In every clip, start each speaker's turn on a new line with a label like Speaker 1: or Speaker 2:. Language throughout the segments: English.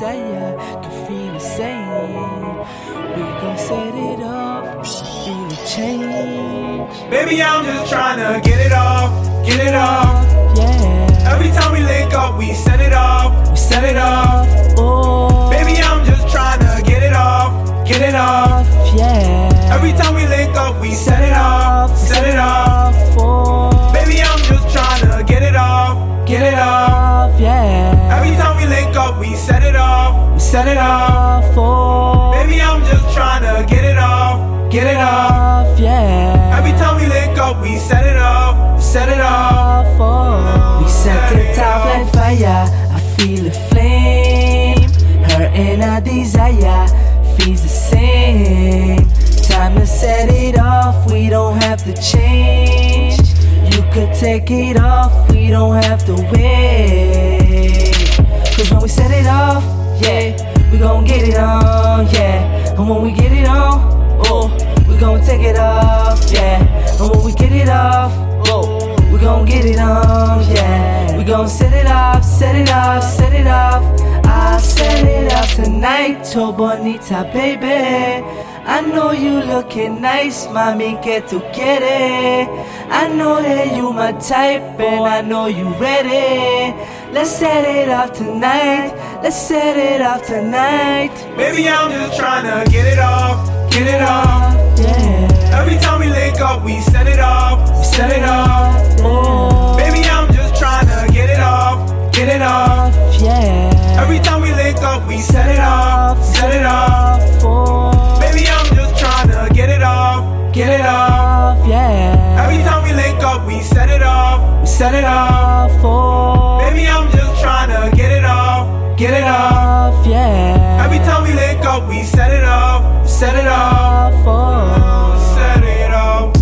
Speaker 1: desire to feel the same. We gon' set it off, feel the change.
Speaker 2: Baby, I'm just trying to get it off, get it off.
Speaker 1: Yeah.
Speaker 2: Every time we link up, we set it off, we set it off.
Speaker 1: Oh.
Speaker 2: Baby, I'm just tryna get it off, get it off.
Speaker 1: Yeah.
Speaker 2: Every time we link up, we set, set it off, set it off.
Speaker 1: Oh.
Speaker 2: Baby, I'm just trying to get it off, get it off.
Speaker 1: Yeah.
Speaker 2: Every time we link up, we set it up set it off.
Speaker 1: Oh.
Speaker 2: Baby, I'm just trying to get it off, get it off.
Speaker 1: Yeah.
Speaker 2: Every time we link up, we set it off, set it off. Oh.
Speaker 1: We set it off like fire. I feel a flame. Her inner desire feels the same. Time to set it off. We don't have to change. You could take it off. We don't have to wait. Yeah, we gon' get it on, yeah. And when we get it on, oh, we gon' take it off, yeah. And when we get it off, oh, we gon' get it on, yeah. We gon' set it off, set it off, set it off. I set it off tonight, oh bonita, baby. I know you looking nice, mommy, get to get it. I know that you my type, and I know you ready. Let's set it off tonight. Let's set it off tonight.
Speaker 2: Baby, I'm just trying to get it off, get it off.
Speaker 1: Yeah.
Speaker 2: Every time we link up, we set it off, we set it off.
Speaker 1: Oh,
Speaker 2: Baby, I'm just trying to get it off, get it off.
Speaker 1: yeah.
Speaker 2: Every time we link up, we set it off, set it off.
Speaker 1: Oh,
Speaker 2: Baby, I'm just trying to get it off, get it off.
Speaker 1: yeah.
Speaker 2: Every time we link up, we set it off, we set it off.
Speaker 1: Oh,
Speaker 2: Baby, I'm just trying to get it off, get it off.
Speaker 1: yeah.
Speaker 2: Every time we link up, we set it off, set it off,
Speaker 1: Oh,
Speaker 2: set it off.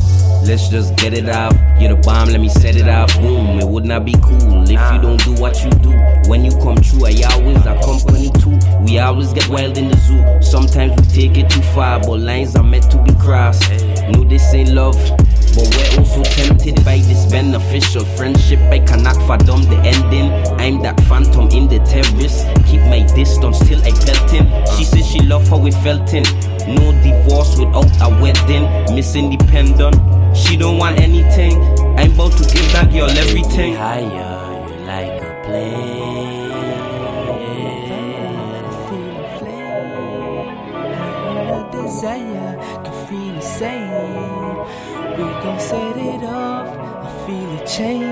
Speaker 3: Let's just get it off. You're the bomb, let me set it off. Boom, it would not be cool if you don't do what you do. When you come true, I always accompany too. We always get wild in the zoo. Sometimes we take it too far, but lines are meant to be crossed. No, this ain't love. But we're also tempted by this beneficial friendship. I cannot fathom the ending. I'm that phantom in the terrace. Keep my distance till I pelt in. She says she love how we felt in. No divorce without a wedding. Miss Independent. She don't want anything. I'm about to give that girl everything. Higher, you like a
Speaker 1: plane. Desire, can feel the same. We gon' set it off. I feel a change.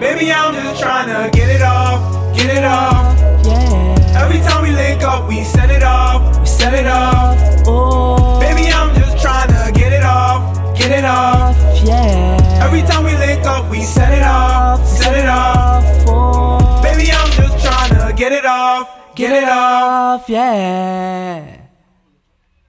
Speaker 2: Baby, I'm just trying to get it off, get it off.
Speaker 1: Yeah.
Speaker 2: Every time we link up, we set it off, we set it off.
Speaker 1: Oh,
Speaker 2: Baby, I'm just trying to get it off, get it off.
Speaker 1: yeah.
Speaker 2: Every time we link up, we set it off, set it off.
Speaker 1: Oh,
Speaker 2: Baby, I'm just trying to get it off, get it off.
Speaker 1: off, yeah.